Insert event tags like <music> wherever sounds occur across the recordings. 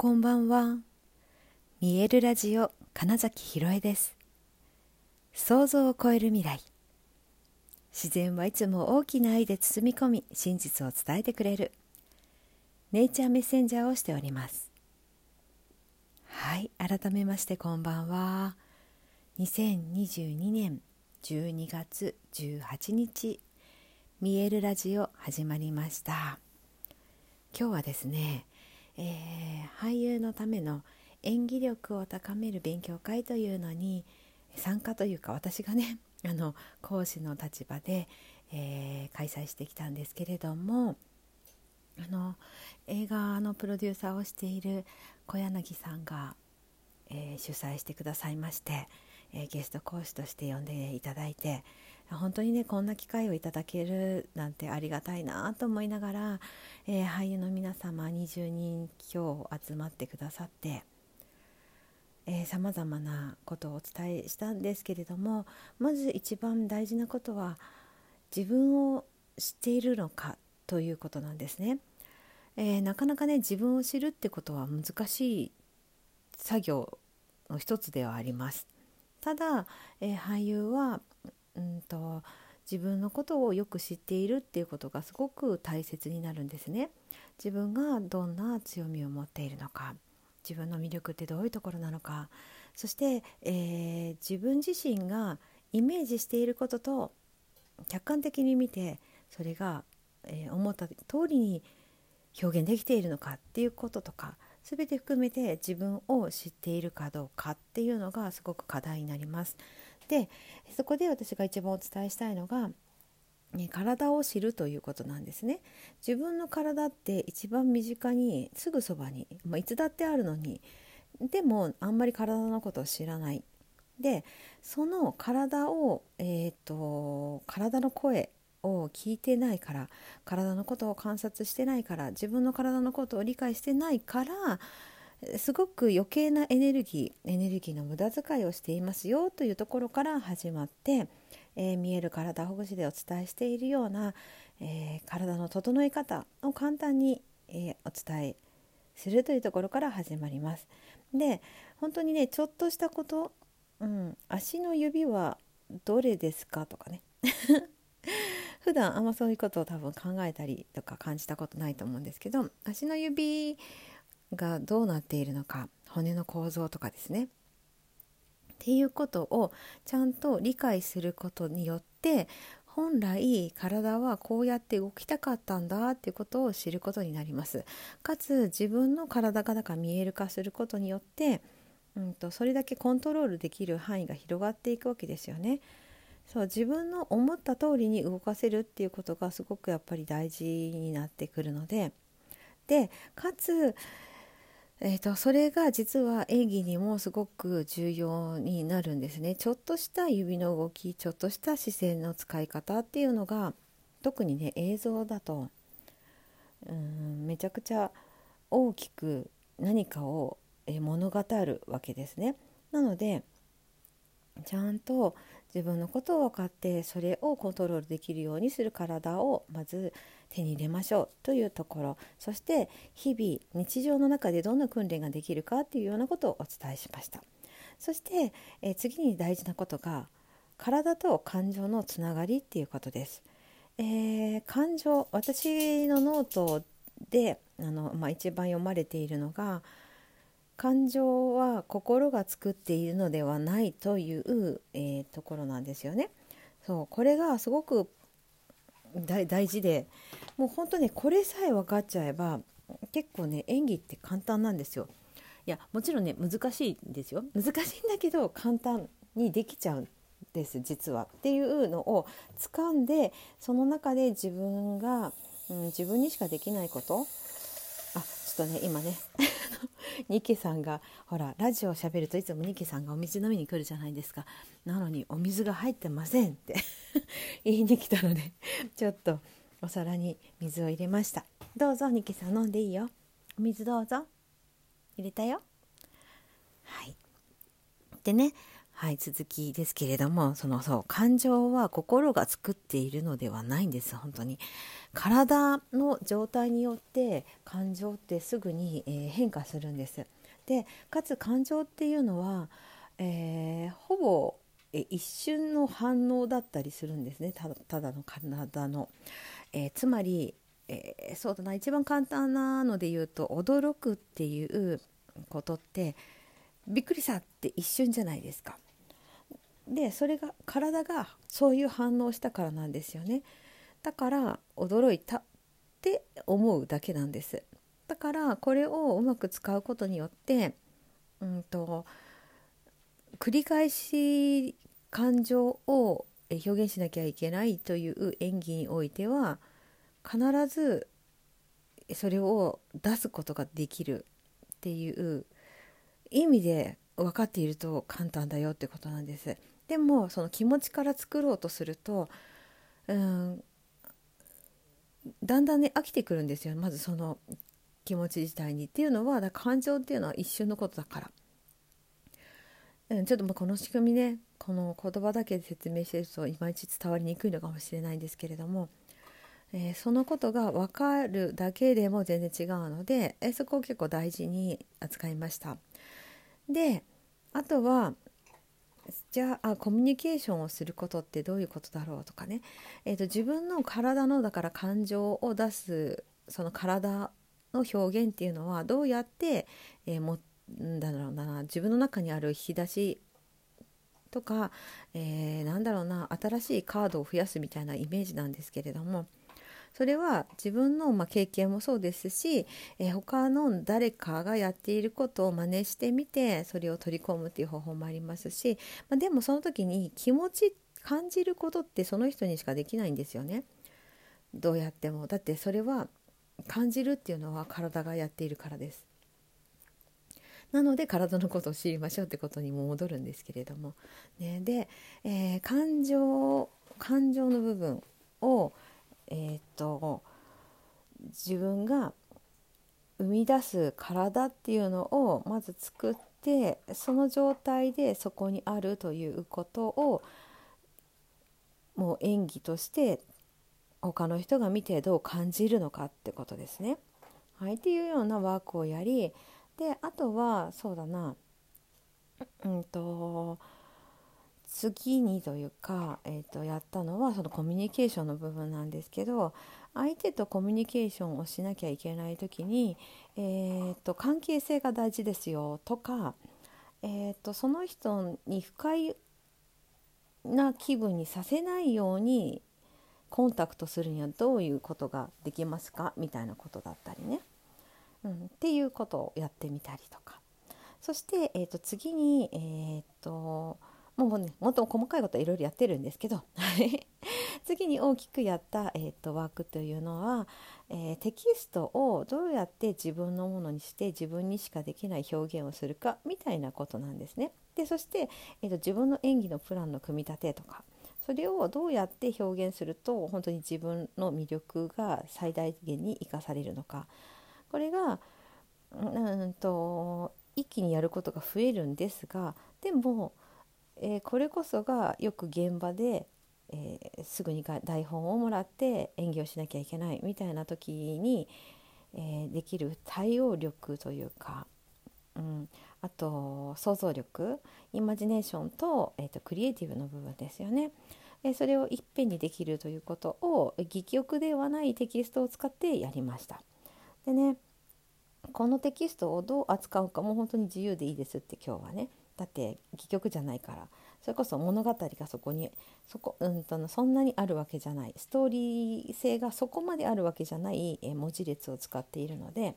こんばんは。見えるラジオ金崎ひろえです。想像を超える未来。自然はいつも大きな愛で包み込み真実を伝えてくれる。ネイチャーメッセンジャーをしております。はい改めましてこんばんは。2022年12月18日見えるラジオ始まりました。今日はですねえー、俳優のための演技力を高める勉強会というのに参加というか私がね <laughs> あの講師の立場で、えー、開催してきたんですけれどもあの映画のプロデューサーをしている小柳さんが、えー、主催してくださいまして、えゲスト講師として呼んでいただいて本当にねこんな機会をいただけるなんてありがたいなと思いながら、えー、俳優の皆様20人今日集まってくださってさまざまなことをお伝えしたんですけれどもまず一番大事なことは自分を知っているのかということなんですね。えー、なかなかね自分を知るってことは難しい作業の一つではあります。ただ、えー、俳優はうんと自分のことをよく知っているっていうことがすごく大切になるんですね。自分がどんな強みを持っているのか自分の魅力ってどういうところなのかそして、えー、自分自身がイメージしていることと客観的に見てそれが、えー、思った通りに表現できているのかっていうこととか全て含めて自分を知っているかどうかっていうのがすごく課題になります。でそこで私が一番お伝えしたいのが、ね、体を知るということなんですね。自分の体って一番身近にすぐそばに、まあ、いつだってあるのにでもあんまり体のことを知らない。でその体を、えーと、体の声を聞いてないから体のことを観察してないから自分の体のことを理解してないからすごく余計なエネルギーエネルギーの無駄遣いをしていますよというところから始まって、えー、見える体ほぐしでお伝えしているような、えー、体の整え方を簡単に、えー、お伝えするというところから始まります。で本当にねちょっとしたこと、うん、足の指はどれですかとかね <laughs> 普段あんまそういうことを多分考えたりとか感じたことないと思うんですけど足の指がどうなっているのか骨の構造とかですね。っていうことをちゃんと理解することによって本来体はこうやって動きたかったんだっていうことを知ることになります。かつ自分の体がだから見える化することによって、うんと、それだけコントロールできる範囲が広がっていくわけですよね。そう自分の思った通りに動かせるっていうことがすごくやっぱり大事になってくるので。でかつえーと、それが実は演技にもすごく重要になるんですねちょっとした指の動きちょっとした視線の使い方っていうのが特にね映像だとうんめちゃくちゃ大きく何かをえ物語るわけですね。なのでちゃんと自分のことを分かってそれをコントロールできるようにする体をまず手に入れましょうというところ。そして日々日常の中でどんな訓練ができるかっていうようなことをお伝えしました。そして、え次に大事なことが体と感情のつながりっていうことです、えー、感情私のノートであの、まあ、一番読まれているのが感情は心が作っているのではないという、えー、ところなんですよね。そうこれがすごく大事でもう本当ねこれさえ分かっちゃえば結構ね演技って簡単なんですよ。いやもちろんね難しいんですよ。難しいんだけど簡単にできちゃうんです実は。っていうのを掴んでその中で自分が、うん、自分にしかできないこと。あちょっとね今ね。ニケさんがほらラジオをしゃべるといつもニケさんがお水飲みに来るじゃないですか。なのにお水が入ってませんって。<laughs> 言いに来たのでちょっとお皿に水を入れました。どうぞニケさん飲んでいいよ。お水どうぞ。入れたよ。はい。でねはい、続きですけれどもそのそう感情は心が作っているのではないんです本当に。体の状態によって感情ってすぐに、えー、変化するんです。でかつ感情っていうのは、えー、ほぼ、え一瞬の反応だったりするんですね。ただの体の、えー、つまり、えそうだな一番簡単なので言うと驚くっていうことってびっくりしたって一瞬じゃないですか。でそれが体がそういう反応したからなんですよねだから驚いたって思うだけなんですだからこれをうまく使うことによってうんと繰り返し感情を表現しなきゃいけないという演技においては必ずそれを出すことができるっていう意味で分かっていると簡単だよってことなんです。でもその気持ちから作ろうとするとうんだんだんね飽きてくるんですよまずその気持ち自体にっていうのは感情っていうのは一瞬のことだから。うん、ちょっともうこの仕組みねこの言葉だけで説明してるといまいち伝わりにくいのかもしれないんですけれども、えー、そのことが分かるだけでも全然違うので、えー、そこを結構大事に扱いました。であとはじゃあコミュニケーションをすることってどういうことだろうとかね、えーと、自分の体のだから感情を出すその体の表現っていうのはどうやって、えー、もだろうな自分の中にある引き出しとか、えー、なんだろうな新しいカードを増やすみたいなイメージなんですけれども。それは自分の、まあ、経験もそうですし、えー、他の誰かがやっていることを真似してみてそれを取り込むっていう方法もありますし、まあ、でもその時に気持ち感じることってその人にしかできないんですよね。どうやってもだってそれは感じるっていうのは体がやっているからです。なので体のことを知りましょうってことにも戻るんですけれども、ね、で、えー、感情感情の部分をえー、っと自分が生み出す体っていうのをまず作ってその状態でそこにあるということをもう演技として他の人が見てどう感じるのかってことですね。はい、っていうようなワークをやりであとはそうだなうんと次にというか、えー、とやったのはそのコミュニケーションの部分なんですけど相手とコミュニケーションをしなきゃいけない時に、えー、と関係性が大事ですよとか、えー、とその人に不快な気分にさせないようにコンタクトするにはどういうことができますかみたいなことだったりね、うん、っていうことをやってみたりとか。そして、えー、と次に、えーともうねもっと細かいことはいろいろやってるんですけど。<laughs> 次に大きくやった、えーと、ワークというのは、えー、テキストをどうやって自分のものにして自分にしかできない表現をするかみたいなことなんですね。でそして、えーと、自分の演技のプランの組み立てとか。それをどうやって表現すると本当に自分の魅力が最大限に生かされるのか。これがうんと一気にやることが増えるんですがでもえー、これこそがよく現場で、えー、すぐに台本をもらって演技をしなきゃいけないみたいな時に、えー、できる対応力というか、うん、あと想像力イマジネーションと,、えーと、クリエイティブの部分ですよね。えそれをいっぺんにできるということを戯曲ではないテキストを使ってやりました。でねこのテキストをどう扱うかも本当に自由でいいですって今日はねだって戯曲じゃないから。それこそ物語がそこにそこ、うんと、そんなにあるわけじゃない。ストーリー性がそこまであるわけじゃない、文字列を使っているので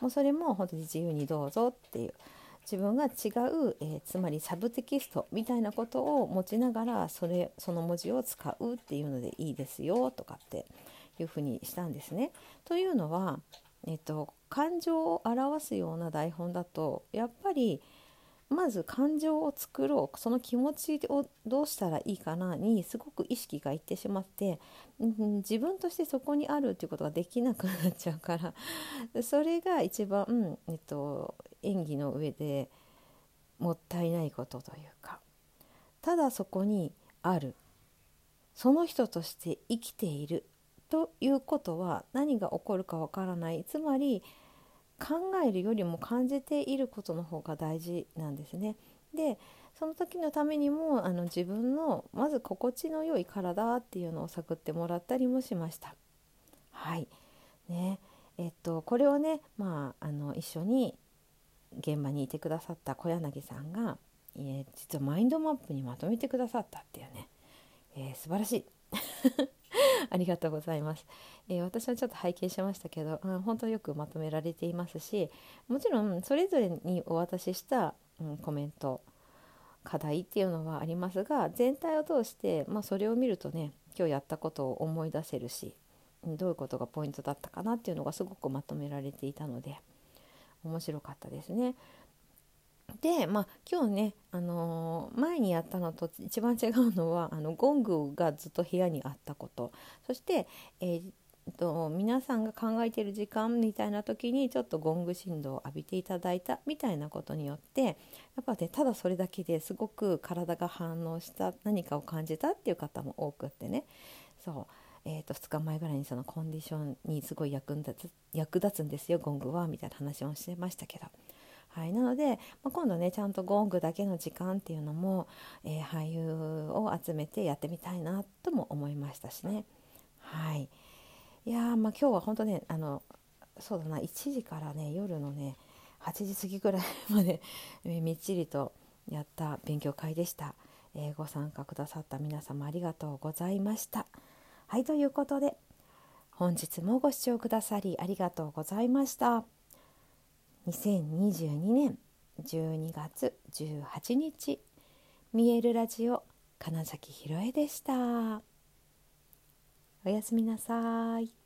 もうそれも本当に自由にどうぞっていう。自分が違う、えー、つまりサブテキストみたいなことを持ちながらそれその文字を使うっていうのでいいですよとかっていうふうにしたんですね。というのは、えーと感情を表すような台本だとやっぱりまず感情を作ろう。その気持ちをどうしたらいいかなにすごく意識がいってしまって、うん、自分としてそこにあるっていうことができなくなっちゃうから。<laughs> それが一番、えっと、演技の上でもったいないことというか、ただそこにある。その人として生きているということは何が起こるかわからない。つまり考えるよりも感じていることの方が大事なんですね。でその時のためにもあの自分のまず心地の良い体っていうのを探ってもらったりもしました。はいねえっと、これをね、まあ、あの一緒に現場にいてくださった小柳さんが、えー、実はマインドマップにまとめてくださったっていうね、えー、素晴らしい <laughs> ありがとうございます、えー、私はちょっと拝見しましたけど、うん、本当によくまとめられていますしもちろんそれぞれにお渡しした、うん、コメント課題っていうのはありますが全体を通して、まあ、それを見るとね今日やったことを思い出せるしどういうことがポイントだったかなっていうのがすごくまとめられていたので面白かったですね。で、まあ、今日ね、あのー、前にやったのと一番違うのはあのゴングがずっと部屋にあったこと。そして、えー、と皆さんが考えてる時間みたいな時にちょっとゴング振動を浴びていただいたみたいなことによってやっぱねただそれだけですごく体が反応した何かを感じたっていう方も多くってね。そう。えー、と2日前ぐらいにそのコンディションにすごい役立つ役立つんですよゴングはみたいな話もしてましたけど。はい、なので、まあ、今度ねちゃんとゴングだけの時間っていうのも、えー、俳優を集めてやってみたいなとも思いましたしね。はい、いやまあ今日は本当ねあのそうだな1時からね夜のね8時過ぎぐらいまで、<laughs> みっちりとやった勉強会でした、えー、ご参加くださった皆様ありがとうございました。はいということで本日もご視聴くださりありがとうございました2022年12月18日見えるラジオ金崎ひろえでした。おやすみなさい。